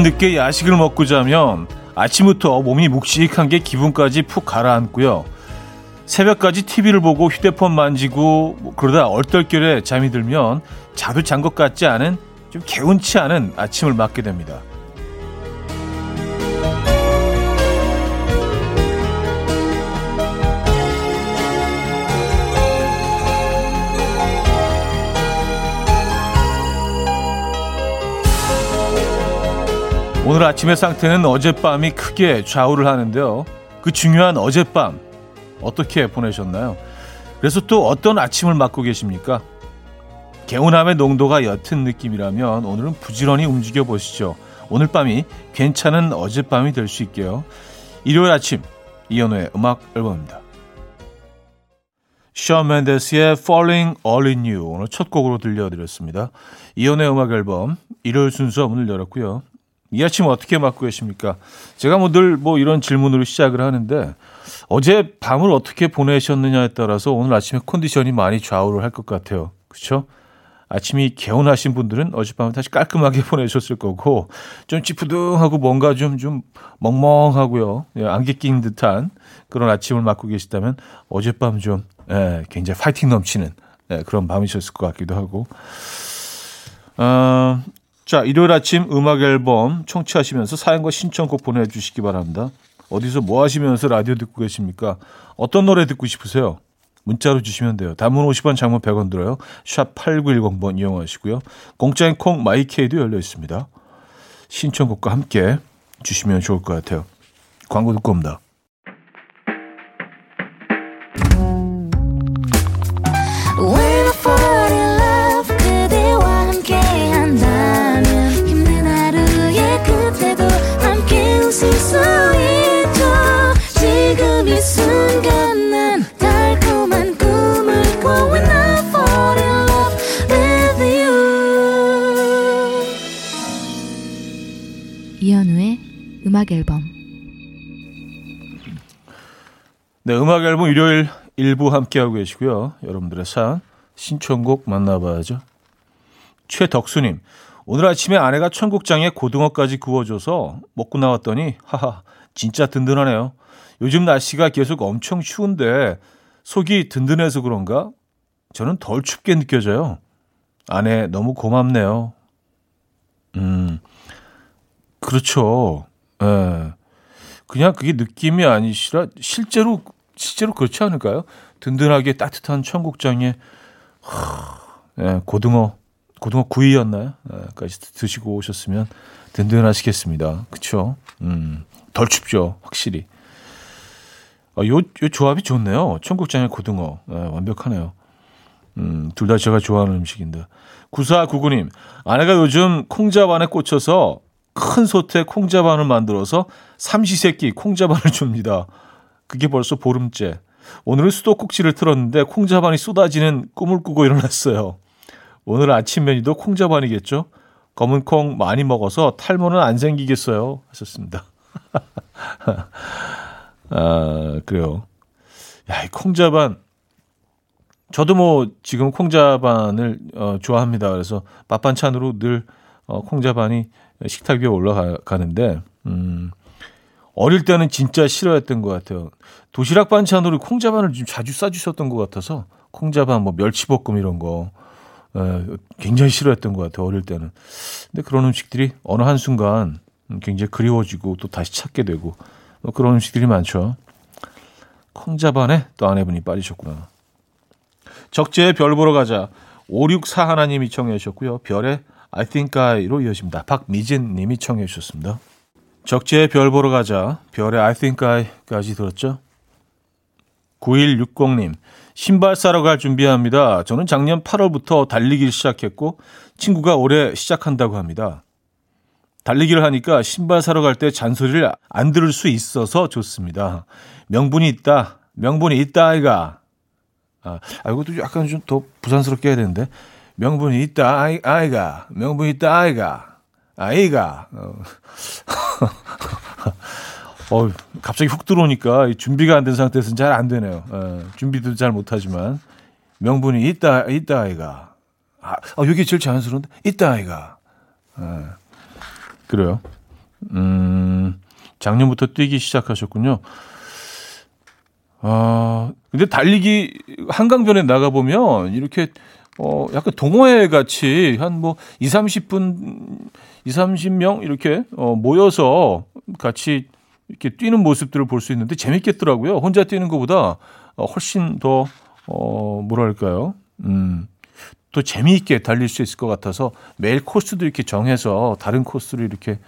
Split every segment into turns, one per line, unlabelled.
밤늦게 야식을 먹고 자면 아침부터 몸이 묵직한 게 기분까지 푹 가라앉고요. 새벽까지 TV를 보고 휴대폰 만지고 뭐 그러다 얼떨결에 잠이 들면 자도 잔 것 같지 않은 좀 개운치 않은 아침을 맞게 됩니다. 오늘 아침의 상태는 어젯밤이 크게 좌우를 하는데요. 그 중요한 어젯밤 어떻게 보내셨나요? 그래서 또 어떤 아침을 맞고 계십니까? 개운함의 농도가 옅은 느낌이라면 오늘은 부지런히 움직여 보시죠. 오늘 밤이 괜찮은 어젯밤이 될 수 있게요. 일요일 아침 이연우의 음악 앨범입니다. 션 맨데스의 Falling All In You 오늘 첫 곡으로 들려드렸습니다. 이연우의 음악 앨범 일요일 순서 문을 열었고요. 이 아침 어떻게 맞고 계십니까? 제가 뭐 늘뭐 뭐 이런 질문으로 시작을 하는데 어제 밤을 어떻게 보내셨느냐에 따라서 오늘 아침에 컨디션이 많이 좌우를 할 것 같아요. 그렇죠? 아침이 개운하신 분들은 어젯밤에 다시 깔끔하게 보내셨을 거고 좀 찌푸둥하고 뭔가 좀좀 멍멍하고요. 예, 안개 낀 듯한 그런 아침을 맞고 계시다면 어젯밤 좀 예, 굉장히 파이팅 넘치는 예, 그런 밤이셨을 것 같기도 하고 어, 자, 일요일 아침 음악 앨범 청취하시면서 사연과 신청곡 보내주시기 바랍니다. 어디서 뭐 하시면서 라디오 듣고 계십니까? 어떤 노래 듣고 싶으세요? 문자로 주시면 돼요. 단문 50원, 장문 100원 들어요. 샵 8910번 이용하시고요. 공짜인 콩 마이케이도 열려 있습니다. 신청곡과 함께 주시면 좋을 것 같아요. 광고 듣고 옵니다.
음악 앨범
네, 음악 앨범 일요일 일부 함께하고 계시고요. 여러분들의 사연, 신청곡 만나봐야죠. 최덕수님, 오늘 아침에 아내가 청국장에 고등어까지 구워줘서 먹고 나왔더니, 하하, 진짜 든든하네요. 요즘 날씨가 계속 엄청 추운데, 속이 든든해서 그런가? 저는 덜 춥게 느껴져요. 아내 너무 고맙네요. 음, 그렇죠. 예. 그냥 그게 느낌이 아니시라 실제로 실제로 그렇지 않을까요? 든든하게 따뜻한 청국장에 예, 고등어 고등어 구이였나요? 예, 까지 드시고 오셨으면 든든하시겠습니다. 그렇죠? 음, 덜 춥죠, 확실히. 아, 요, 요 조합이 좋네요. 청국장에 고등어 예, 완벽하네요. 음, 둘 다 제가 좋아하는 음식인데. 구사구구님, 아내가 요즘 콩자반에 꽂혀서 큰 솥에 콩자반을 만들어서 삼시세끼 콩자반을 줍니다. 그게 벌써 보름째. 오늘은 수도꼭지를 틀었는데 콩자반이 쏟아지는 꿈을 꾸고 일어났어요. 오늘 아침 메뉴도 콩자반이겠죠? 검은 콩 많이 먹어서 탈모는 안 생기겠어요. 하셨습니다. 아, 그래요. 야, 이 콩자반. 저도 뭐 지금 콩자반을 어, 좋아합니다. 그래서 밥반찬으로 늘 어, 콩자반이 식탁 위에 올라가는데 음, 어릴 때는 진짜 싫어했던 것 같아요. 도시락 반찬으로 콩자반을 좀 자주 싸주셨던 것 같아서 콩자반, 뭐 멸치볶음 이런 거 에, 굉장히 싫어했던 것 같아요. 어릴 때는. 근데 그런 음식들이 어느 한 순간 굉장히 그리워지고 또 다시 찾게 되고 뭐 그런 음식들이 많죠. 콩자반에 또 아내분이 빠지셨구나. 적재의 별 보러 가자. 564 하나님이 청해 주셨고요. 별의 I think I로 이어집니다. 박미진 님이 청해 주셨습니다. 적재의 별 보러 가자. 별의 I think I까지 들었죠? 9160님. 신발 사러 갈 준비합니다. 저는 작년 8월부터 달리기를 시작했고 친구가 올해 시작한다고 합니다. 달리기를 하니까 신발 사러 갈 때 잔소리를 안 들을 수 있어서 좋습니다. 명분이 있다. 명분이 있다 아이가. 아, 아 이것도 약간 좀 더 부산스럽게 해야 되는데. 명분이 있다, 아이, 아이가. 명분이 있다, 아이가. 아이가. 어. 어, 갑자기 훅 들어오니까 준비가 안 된 상태에서는 잘 안 되네요. 어, 준비도 잘 못하지만. 명분이 있다, 있다, 아이가. 아, 어, 여기 제일 자연스러운데? 있다, 아이가. 어, 그래요. 음, 작년부터 뛰기 시작하셨군요. 아, 근데 달리기 한강변에 나가 보면 이렇게 어, 약간 동호회 같이 한 뭐 2, 30분, 2, 30명 이렇게 어, 모여서 같이 이렇게 뛰는 모습들을 볼 수 있는데 재밌겠더라고요. 혼자 뛰는 것보다 어, 훨씬 더, 어, 뭐랄까요. 음, 또 재미있게 달릴 수 있을 것 같아서 매일 코스도 이렇게 정해서 다른 코스를 이렇게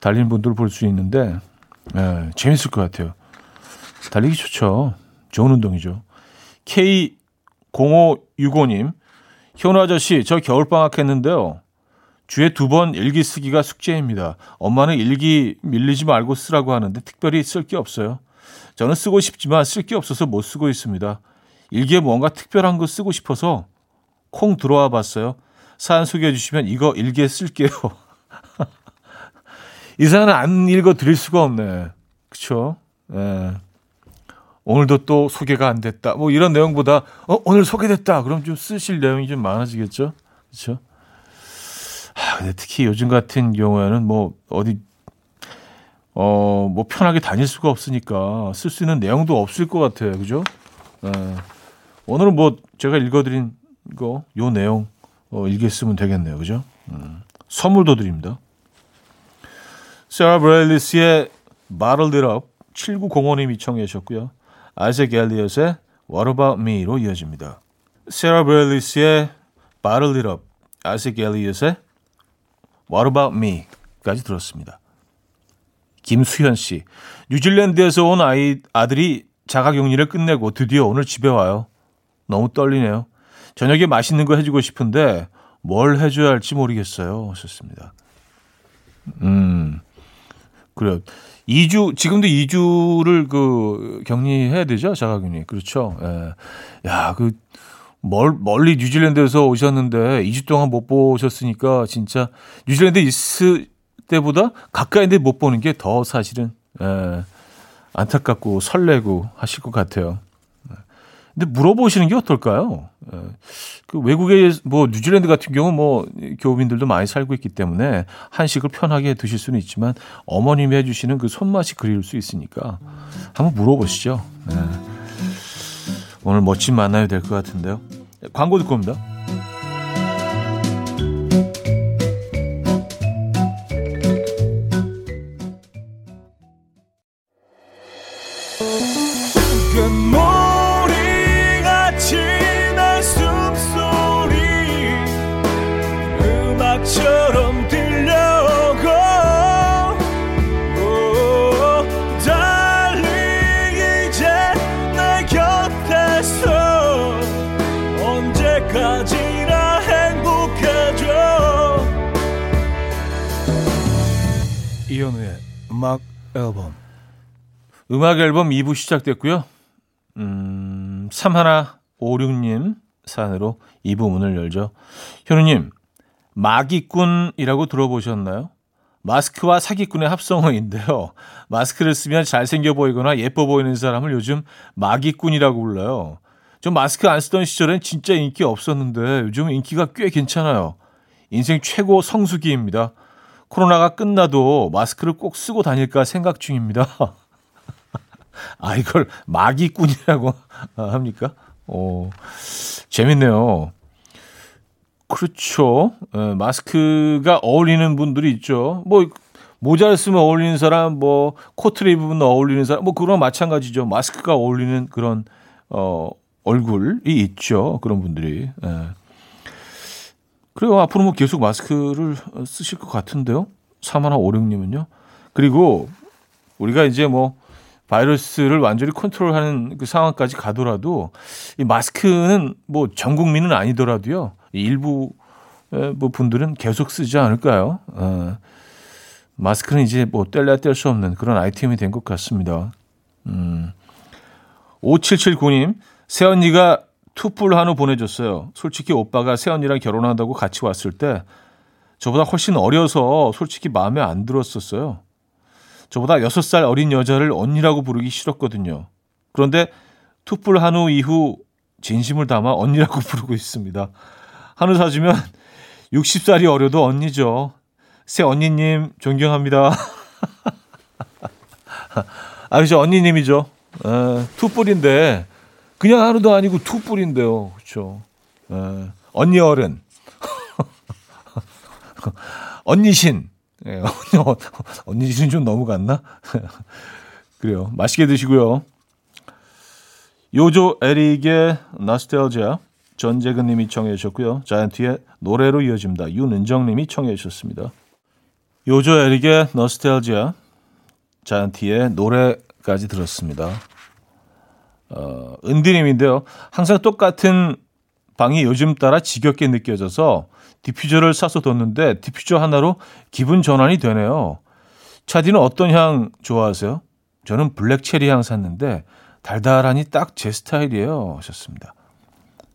달리는 분들을 볼 수 있는데, 예, 재밌을 것 같아요. 달리기 좋죠. 좋은 운동이죠. K0565님, 현우 아저씨, 저 겨울방학 했는데요. 주에 두 번 일기 쓰기가 숙제입니다. 엄마는 일기 밀리지 말고 쓰라고 하는데 특별히 쓸 게 없어요. 저는 쓰고 싶지만 쓸 게 없어서 못 쓰고 있습니다. 일기에 뭔가 특별한 거 쓰고 싶어서 콩 들어와 봤어요. 사연 소개해 주시면 이거 일기에 쓸게요. 이 사연은 안 읽어 드릴 수가 없네. 그쵸? 예. 오늘도 또 소개가 안 됐다. 뭐 이런 내용보다 어, 오늘 소개됐다. 그럼 좀 쓰실 내용이 좀 많아지겠죠? 그렇죠? 아, 근데 특히 요즘 같은 경우에는 뭐 어디 어, 뭐 편하게 다닐 수가 없으니까 쓸 수 있는 내용도 없을 것 같아요. 그죠? 네. 오늘은 뭐 제가 읽어드린 거, 요 내용 어, 읽었으면 되겠네요. 그죠? 음. 선물도 드립니다. 세라 브레일리스의 Bottle It Up 7905님이 청해 주셨고요. 아이색 엘리엇의 What About Me로 이어집니다. 세라 브레일리스의 Bottle It Up, 아이색 엘리엇의 What About Me까지 들었습니다. 김수현 씨, 뉴질랜드에서 온 아이 아들이 자가격리를 끝내고 드디어 오늘 집에 와요. 너무 떨리네요. 저녁에 맛있는 거 해주고 싶은데 뭘 해줘야 할지 모르겠어요. 하셨습니다. 음, 그래요. 2주, 지금도 2주를 그 격리해야 되죠? 자가격리. 그렇죠. 예. 야, 그, 멀, 멀리 뉴질랜드에서 오셨는데 2주 동안 못 보셨으니까 진짜 뉴질랜드 있을 때보다 가까이인데 못 보는 게 더 사실은, 예, 안타깝고 설레고 하실 것 같아요. 근데 물어보시는 게 어떨까요? 예. 그 외국에 뭐 뉴질랜드 같은 경우 뭐 교민들도 많이 살고 있기 때문에 한식을 편하게 드실 수는 있지만 어머님이 해주시는 그 손맛이 그리울 수 있으니까 한번 물어보시죠. 예. 오늘 멋진 만나야 될것 같은데요. 광고 듣고 옵니다. 음악 앨범. 음악 앨범 2부 시작됐고요. 음, 3156님 사연으로 2부 문을 열죠. 현우님, 마기꾼이라고 들어보셨나요? 마스크와 사기꾼의 합성어인데요. 마스크를 쓰면 잘생겨 보이거나 예뻐 보이는 사람을 요즘 마기꾼이라고 불러요. 좀 마스크 안 쓰던 시절엔 진짜 인기 없었는데 요즘 인기가 꽤 괜찮아요. 인생 최고 성수기입니다. 코로나가 끝나도 마스크를 꼭 쓰고 다닐까 생각 중입니다. 아, 이걸 마기꾼이라고 합니까? 오, 재밌네요. 그렇죠. 에, 예, 마스크가 어울리는 분들이 있죠. 뭐, 모자를 쓰면 어울리는 사람, 뭐, 코트를 입으면 어울리는 사람, 뭐, 그런 마찬가지죠. 마스크가 어울리는 그런, 어, 얼굴이 있죠. 그런 분들이. 에. 그래요. 앞으로 뭐 계속 마스크를 쓰실 것 같은데요. 3156님은요. 그리고 우리가 이제 뭐 바이러스를 완전히 컨트롤하는 그 상황까지 가더라도 이 마스크는 뭐 전 국민은 아니더라도요. 일부 뭐 분들은 계속 쓰지 않을까요? 어, 마스크는 이제 뭐 뗄래야 뗄 수 없는 그런 아이템이 된 것 같습니다. 음. 5779님, 새언니가 투뿔 한우 보내줬어요. 솔직히 오빠가 새언니랑 결혼한다고 같이 왔을 때 저보다 훨씬 어려서 솔직히 마음에 안 들었었어요. 저보다 6살 어린 여자를 언니라고 부르기 싫었거든요. 그런데 투뿔 한우 이후 진심을 담아 언니라고 부르고 있습니다. 한우 사주면 60살이 어려도 언니죠. 새 언니님 존경합니다. 아, 그죠. 언니님이죠. 에, 투뿔인데, 그냥 하루도 아니고 투뿔인데요. 그렇죠. 에, 언니 어른. 언니신. 예, 언니신은 좀 너무 갔나? 그래요. 맛있게 드시고요. 요조 에릭의 나스텔지아 전재근 님이 청해 주셨고요. 자이언티의 노래로 이어집니다. 윤은정 님이 청해 주셨습니다. 요조 에릭의 너스텔지아 자이언티의 노래까지 들었습니다. 어, 은디님인데요. 항상 똑같은 방이 요즘 따라 지겹게 느껴져서 디퓨저를 사서 뒀는데 디퓨저 하나로 기분 전환이 되네요. 차디는 어떤 향 좋아하세요? 저는 블랙 체리 향 샀는데 달달하니 딱 제 스타일이에요. 하셨습니다.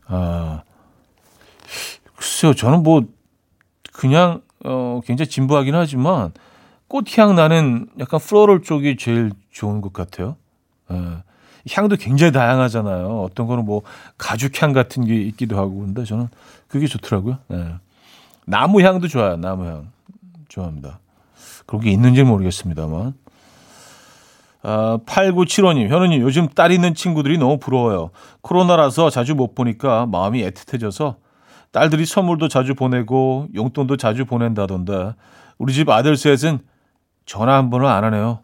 아, 글쎄요. 저는 뭐 그냥 어, 굉장히 진부하긴 하지만 꽃향 나는 약간 플로럴 쪽이 제일 좋은 것 같아요. 예. 향도 굉장히 다양하잖아요. 어떤 거는 뭐 가죽향 같은 게 있기도 하고 근데 저는 그게 좋더라고요. 예. 나무 향도 좋아요. 나무 향 좋아합니다. 그런 게 있는지 모르겠습니다만. 아, 8975님, 현우님, 요즘 딸 있는 친구들이 너무 부러워요. 코로나라서 자주 못 보니까 마음이 애틋해져서 딸들이 선물도 자주 보내고 용돈도 자주 보낸다던데 우리 집 아들 셋은 전화 한 번을 안 하네요.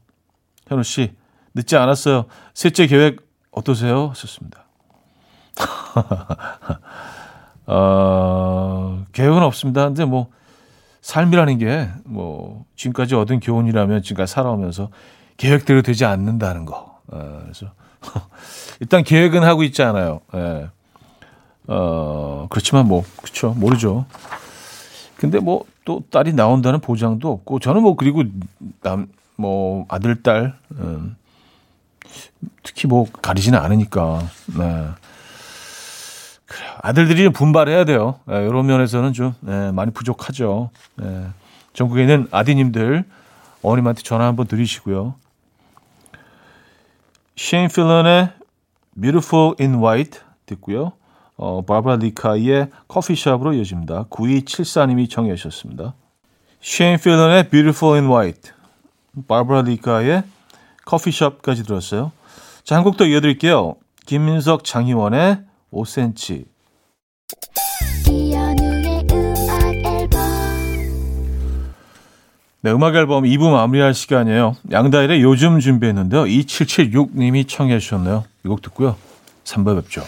현우 씨, 늦지 않았어요. 셋째 계획 어떠세요? 하셨습니다. 어, 계획은 없습니다. 근데 뭐, 삶이라는 게, 뭐, 지금까지 얻은 교훈이라면 지금까지 살아오면서 계획대로 되지 않는다는 거. 어, 그래서, 일단 계획은 하고 있지 않아요. 예. 어, 그렇지만 뭐, 그쵸. 모르죠. 근데 뭐, 또 딸이 나온다는 보장도 없고, 저는 뭐, 그리고 남, 뭐, 아들, 딸, 음, 특히 뭐, 가리지는 않으니까, 네. 그래요. 아들들이 분발해야 돼요. 네, 이런 면에서는 좀 네, 많이 부족하죠. 네. 전국에 있는 아디님들 어머님한테 전화 한번 드리시고요. 셰인 필런의 Beautiful in White 듣고요. 어, 바브라 리카의 커피숍으로 이어집니다. 9274님이 청해 주셨습니다. 셰인 필런의 Beautiful in White, 바브라 리카의 커피숍까지 들었어요. 자, 한 곡 더 이어드릴게요. 김민석, 장희원의 5cm. 네, 음악 앨범 2부 마무리할 시간이에요. 양다일의 요즘 준비했는데요. 2776님이 청해 주셨네요. 이 곡 듣고요. 3부 뵙죠.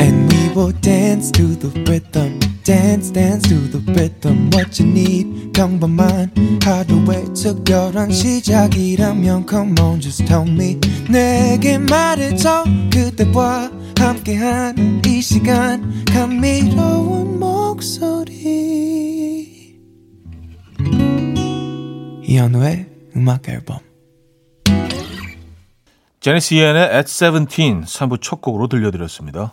And we will dance to the rhythm. Dance dance to the rhythm what you need. 평범한 하루의 특별한 시작이라면 come on just tell me. 내게 말해줘 그대와 함께한 이 시간. 감미로운 목소리. 이현우의 음악 앨범. 제니스 이엔의 At 17 3부 첫 곡으로 들려드렸습니다.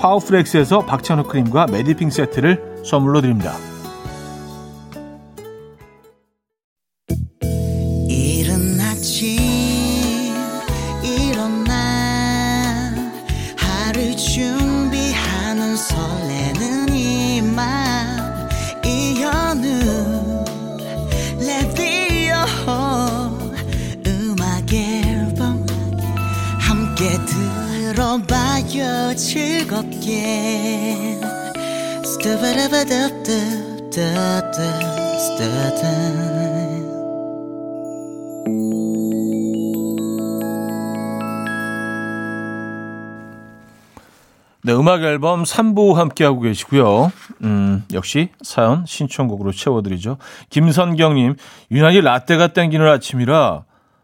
파워프렉스에서 박찬호 크림과 메디핑 세트를 선물로 드립니다.
즐겁게
네, 음악 앨범 3부 함께하고 계시고요. 음, 역시 사연 신청곡으로 채워드리죠. 김선경님, 유난히 라떼가 땡기는 아침이라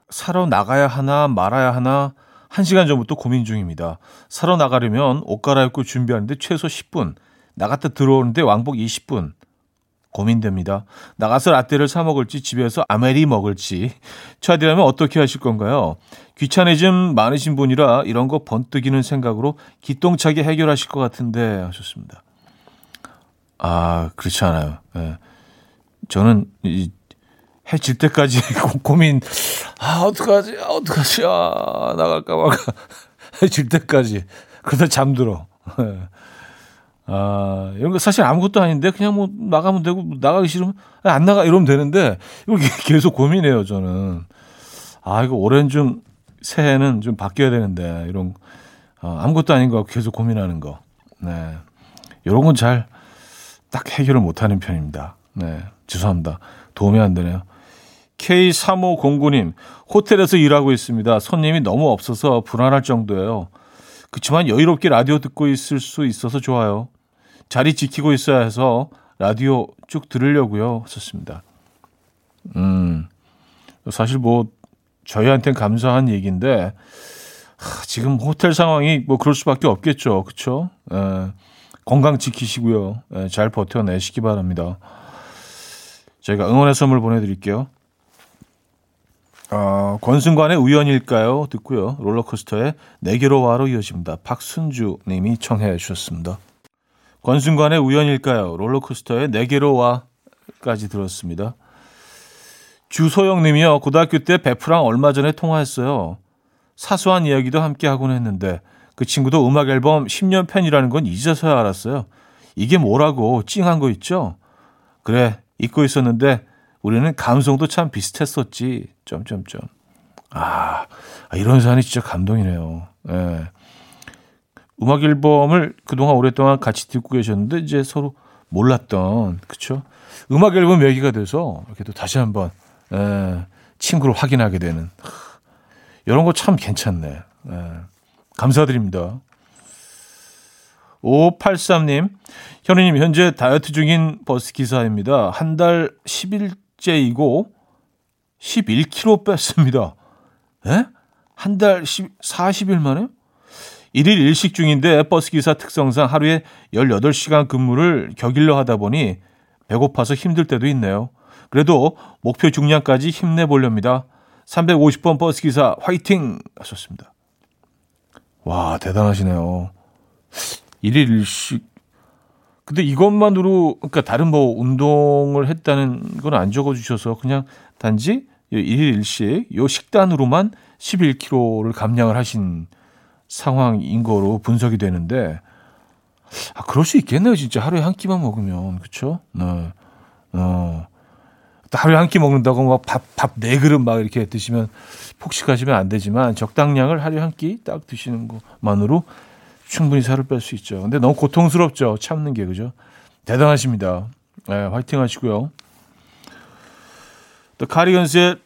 사러 나가야 하나 말아야 하나 1시간 전부터 고민 중입니다. 사러 나가려면 옷 갈아입고 준비하는데 최소 10분, 나갔다 들어오는데 왕복 20분. 고민됩니다. 나가서 라떼를 사 먹을지 집에서 아메리 먹을지 차디라면 어떻게 하실 건가요? 귀차니즘 많으신 분이라 이런 거 번뜩이는 생각으로 기똥차게 해결하실 것 같은데 하셨습니다. 아 그렇지 않아요. 네. 저는 이 해질 때까지 고민 아 어떡하지 아, 어떡하지 아 나갈까 말까 해질 때까지 그러다 잠들어. 네. 아, 이런 거 사실 아무것도 아닌데 그냥 뭐 나가면 되고 나가기 싫으면 안 나가 이러면 되는데 이걸 계속 고민해요, 저는. 아, 이거 올해는 좀 새해는 좀 바뀌어야 되는데 이런 어, 아무것도 아닌 거 계속 고민하는 거. 네. 이런 건 잘 딱 해결을 못 하는 편입니다. 네. 죄송합니다. 도움이 안 되네요. K3509님, 호텔에서 일하고 있습니다. 손님이 너무 없어서 불안할 정도예요. 그렇지만 여유롭게 라디오 듣고 있을 수 있어서 좋아요. 자리 지키고 있어야 해서 라디오 쭉 들으려고요. 하셨습니다. 음, 사실 뭐 저희한테는 감사한 얘기인데 하, 지금 호텔 상황이 뭐 그럴 수밖에 없겠죠. 그렇죠? 에, 건강 지키시고요. 에, 잘 버텨내시기 바랍니다. 저희가 응원의 선물 보내드릴게요. 어, 권순관의 우연일까요? 듣고요. 롤러코스터의 내게로 와로 이어집니다. 박순주 님이 청해 주셨습니다. 권순관의 우연일까요? 롤러코스터의 내게로 와까지 들었습니다. 주소영 님이요. 고등학교 때 베프랑 얼마 전에 통화했어요. 사소한 이야기도 함께 하곤 했는데 그 친구도 음악 앨범 10년 팬이라는 건 이제서야 알았어요. 이게 뭐라고 찡한 거 있죠? 그래, 잊고 있었는데 우리는 감성도 참 비슷했었지. 점점점. 아, 이런 사연이 진짜 감동이네요. 예. 음악 앨범을 그동안 오랫동안 같이 듣고 계셨는데 이제 서로 몰랐던 그쵸 음악 앨범 얘기가 돼서 이렇게 또 다시 한번 에, 친구를 확인하게 되는 이런 거 참 괜찮네. 에, 감사드립니다. 5583님, 현우님, 현재 다이어트 중인 버스 기사입니다. 한 달 10일 째이고 11kg 뺐습니다. 에? 한달 40일 만에? 1일 일식 중인데 버스기사 특성상 하루에 18시간 근무를 격일로 하다 보니 배고파서 힘들 때도 있네요. 그래도 목표 중량까지 힘내보렵니다. 350번 버스기사 화이팅! 하셨습니다. 와, 대단하시네요. 1일 일식. 근데 이것만으로, 그러니까 다른 뭐 운동을 했다는 건 안 적어주셔서 그냥 단지 1일 일식, 요 식단으로만 11kg를 감량을 하신 상황인 거로 분석이 되는데 아 그럴 수 있겠네요 진짜 하루에 한 끼만 먹으면 그렇죠 네. 어. 하루에 한 끼 먹는다고 막 밥 밥 네 그릇 막 이렇게 드시면 폭식하시면 안 되지만 적당량을 하루에 한 끼 딱 드시는 것만으로 충분히 살을 뺄 수 있죠. 근데 너무 고통스럽죠. 참는 게 그죠? 대단하십니다. 네, 화이팅 하시고요. 또 카리건스의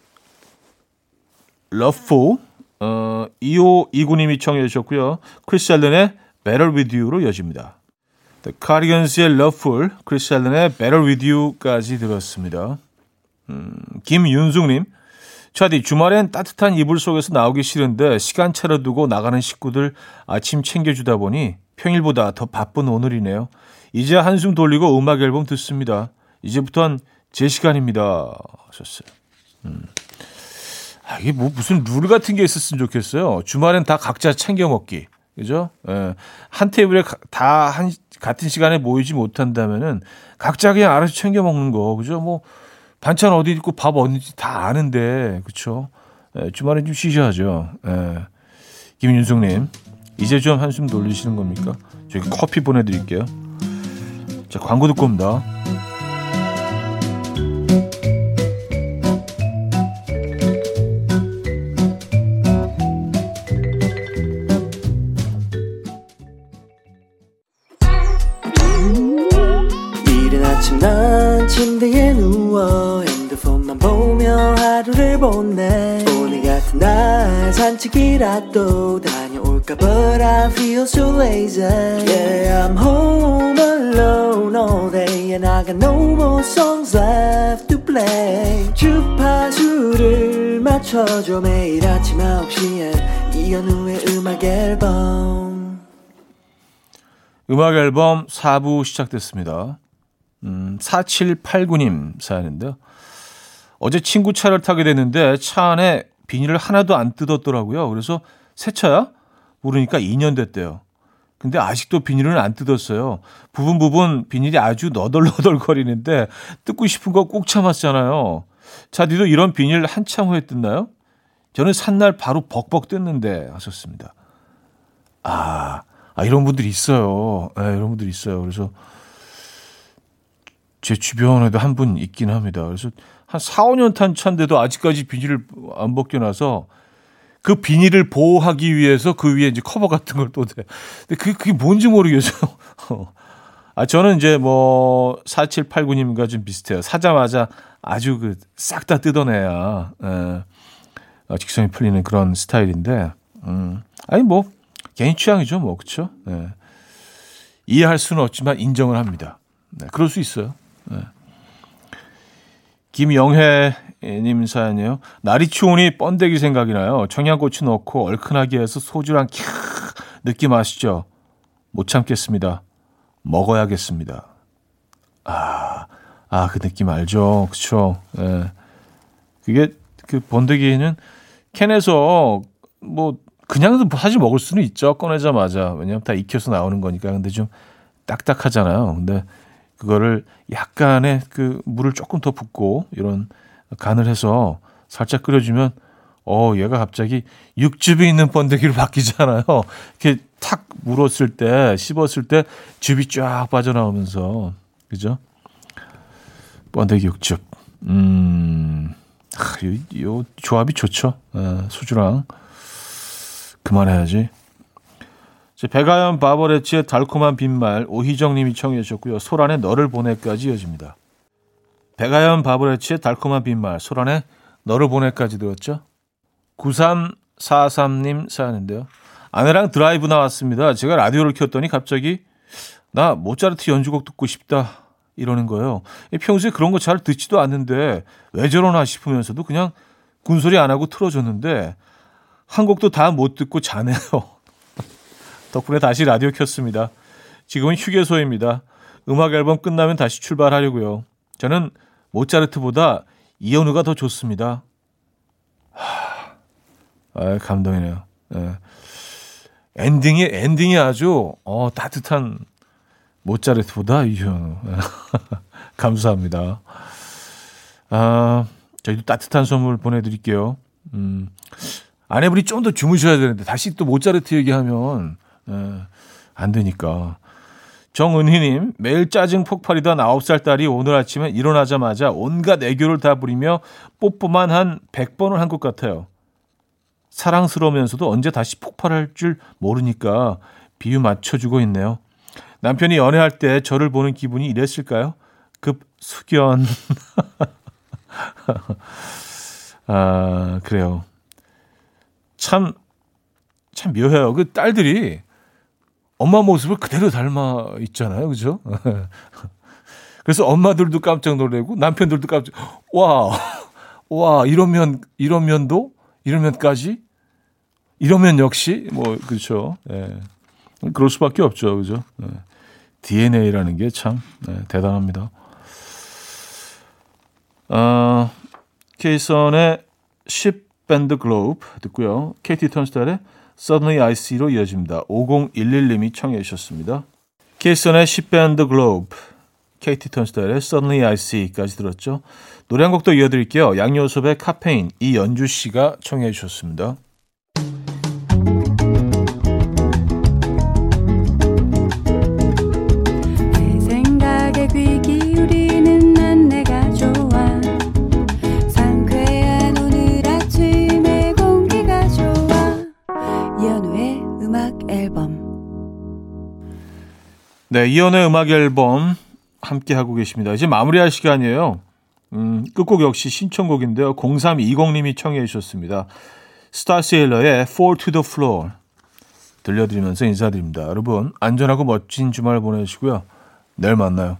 러프 어, 2호 2구님이 청해 주셨고요. 크리스 앨런의 Better With You로 이어집니다. The Cardigans*의 Lovefool, 크리스 앨런의 Better With You까지 들었습니다. 음, 김윤숙님, 차디 주말엔 따뜻한 이불 속에서 나오기 싫은데 시간 차려 두고 나가는 식구들 아침 챙겨주다 보니 평일보다 더 바쁜 오늘이네요. 이제 한숨 돌리고 음악 앨범 듣습니다. 이제부터는 제 시간입니다. 하셨어요. 음. 아, 이게 뭐 무슨 룰 같은 게 있었으면 좋겠어요. 주말엔 다 각자 챙겨 먹기. 그죠? 예. 한 테이블에 다 한 같은 시간에 모이지 못한다면은 각자 그냥 알아서 챙겨 먹는 거. 그죠? 뭐 반찬 어디 있고 밥 어디지 다 아는데. 그렇죠? 예, 주말엔 좀 쉬셔야죠. 예. 김윤숙 님. 이제 좀 한숨 돌리시는 겁니까? 저기 커피 보내 드릴게요. 자, 광고 듣고 옵니다.
산책이라도 다녀올까 But I feel so lazy Yeah I'm home alone all day And I got no more songs left to play 주파수를 맞춰줘 매일 아침 9시에 이현우의 음악 앨범
음악 앨범 4부 시작됐습니다. 음, 4789님 사연인데요. 어제 친구 차를 타게 됐는데 차 안에 비닐을 하나도 안 뜯었더라고요. 그래서 새 차야? 모르니까 2년 됐대요. 근데 아직도 비닐은 안 뜯었어요. 부분 부분 비닐이 아주 너덜너덜거리는데 뜯고 싶은 거 꼭 참았잖아요. 자디도 이런 비닐 한참 후에 뜯나요? 저는 산날 바로 벅벅 뜯는데 하셨습니다. 아, 아 이런 분들이 있어요. 네, 이런 분들이 있어요. 그래서 제 주변에도 한 분 있긴 합니다. 그래서 한 4, 5년 탄 차인데도 아직까지 비닐을 안 벗겨놔서 그 비닐을 보호하기 위해서 그 위에 이제 커버 같은 걸 또 대. 근데 그게, 그게 뭔지 모르겠어요. 아, 저는 이제 뭐 4789님과 좀 비슷해요. 사자마자 아주 그 싹 다 뜯어내야, 예, 어, 직성이 풀리는 그런 스타일인데, 음, 아니 뭐, 개인 취향이죠, 뭐? 예. 이해할 수는 없지만 인정을 합니다. 네, 그럴 수 있어요. 네. 김영혜님 사연이에요. 날이 추우니 번데기 생각이 나요. 청양고추 넣고 얼큰하게 해서 소주랑 캬 느낌 아시죠? 못 참겠습니다. 먹어야겠습니다. 아, 아, 그 느낌 알죠? 그쵸? 예. 그게, 그 번데기는 캔에서 뭐, 그냥 사실 먹을 수는 있죠. 꺼내자마자. 왜냐면 다 익혀서 나오는 거니까. 근데 좀 딱딱하잖아요. 근데 그거를 약간의 그 물을 조금 더 붓고 이런 간을 해서 살짝 끓여주면 어 얘가 갑자기 육즙이 있는 번데기로 바뀌잖아요. 이렇게 탁 물었을 때 씹었을 때 즙이 쫙 빠져나오면서 그죠? 번데기 육즙. 음. 아, 요, 요 조합이 좋죠. 아, 소주랑 그만해야지. 백아연 바버렛츠의 달콤한 빈말 오희정 님이 청해 주셨고요. 소란의 너를 보네까지 이어집니다. 백아연 바버렛츠의 달콤한 빈말 소란의 너를 보네까지 들었죠. 9343님 사연인데요. 아내랑 드라이브 나왔습니다. 제가 라디오를 켰더니 갑자기 나 모차르트 연주곡 듣고 싶다 이러는 거예요. 평소에 그런 거 잘 듣지도 않는데 왜 저러나 싶으면서도 그냥 군소리 안 하고 틀어줬는데 한 곡도 다 못 듣고 자네요. 덕분에 다시 라디오 켰습니다. 지금은 휴게소입니다. 음악 앨범 끝나면 다시 출발하려고요. 저는 모차르트보다 이현우가 더 좋습니다. 하, 아, 감동이네요. 네. 엔딩이 엔딩이 아주 어, 따뜻한 모차르트보다 이현우. 감사합니다. 아, 저희도 따뜻한 선물 보내드릴게요. 음, 아내분이 좀 더 주무셔야 되는데 다시 또 모차르트 얘기하면 예, 안 되니까. 정은희님, 매일 짜증 폭발이던 9살 딸이 오늘 아침에 일어나자마자 온갖 애교를 다 부리며 뽀뽀만 한 100번을 한 것 같아요. 사랑스러우면서도 언제 다시 폭발할 줄 모르니까 비유 맞춰주고 있네요. 남편이 연애할 때 저를 보는 기분이 이랬을까요? 급 숙연. 아, 그래요. 참, 참 묘해요. 그 딸들이 엄마 모습을 그대로 닮아 있잖아요. 그죠? 그래서 엄마들도 깜짝 놀래고 남편들도 깜짝 와. 와, 이러면 이러면도 이러면까지 이러면 역시 뭐 그렇죠. 예. 그럴 수밖에 없죠. 그죠? 예. DNA라는 게참 예, 대단합니다. 어, 케이선의 10 밴드 글로브 듣고요. KT 턴스타일의 Suddenly I See로 이어집니다. 5011님이 청해 주셨습니다. 케이슨의 10밴드 글로브, KT 턴스타일의 Suddenly I See까지 들었죠. 노래 한곡더 이어드릴게요. 양요섭의 카페인, 이연주 씨가 청해 주셨습니다. 네, 이연의 음악 앨범 함께 하고 계십니다. 이제 마무리할 시간이에요. 음, 끝곡 역시 신청곡인데요. 0320님이 청해 주셨습니다. 스타세일러의 Fall to the Floor 들려드리면서 인사드립니다. 여러분 안전하고 멋진 주말 보내시고요. 내일 만나요.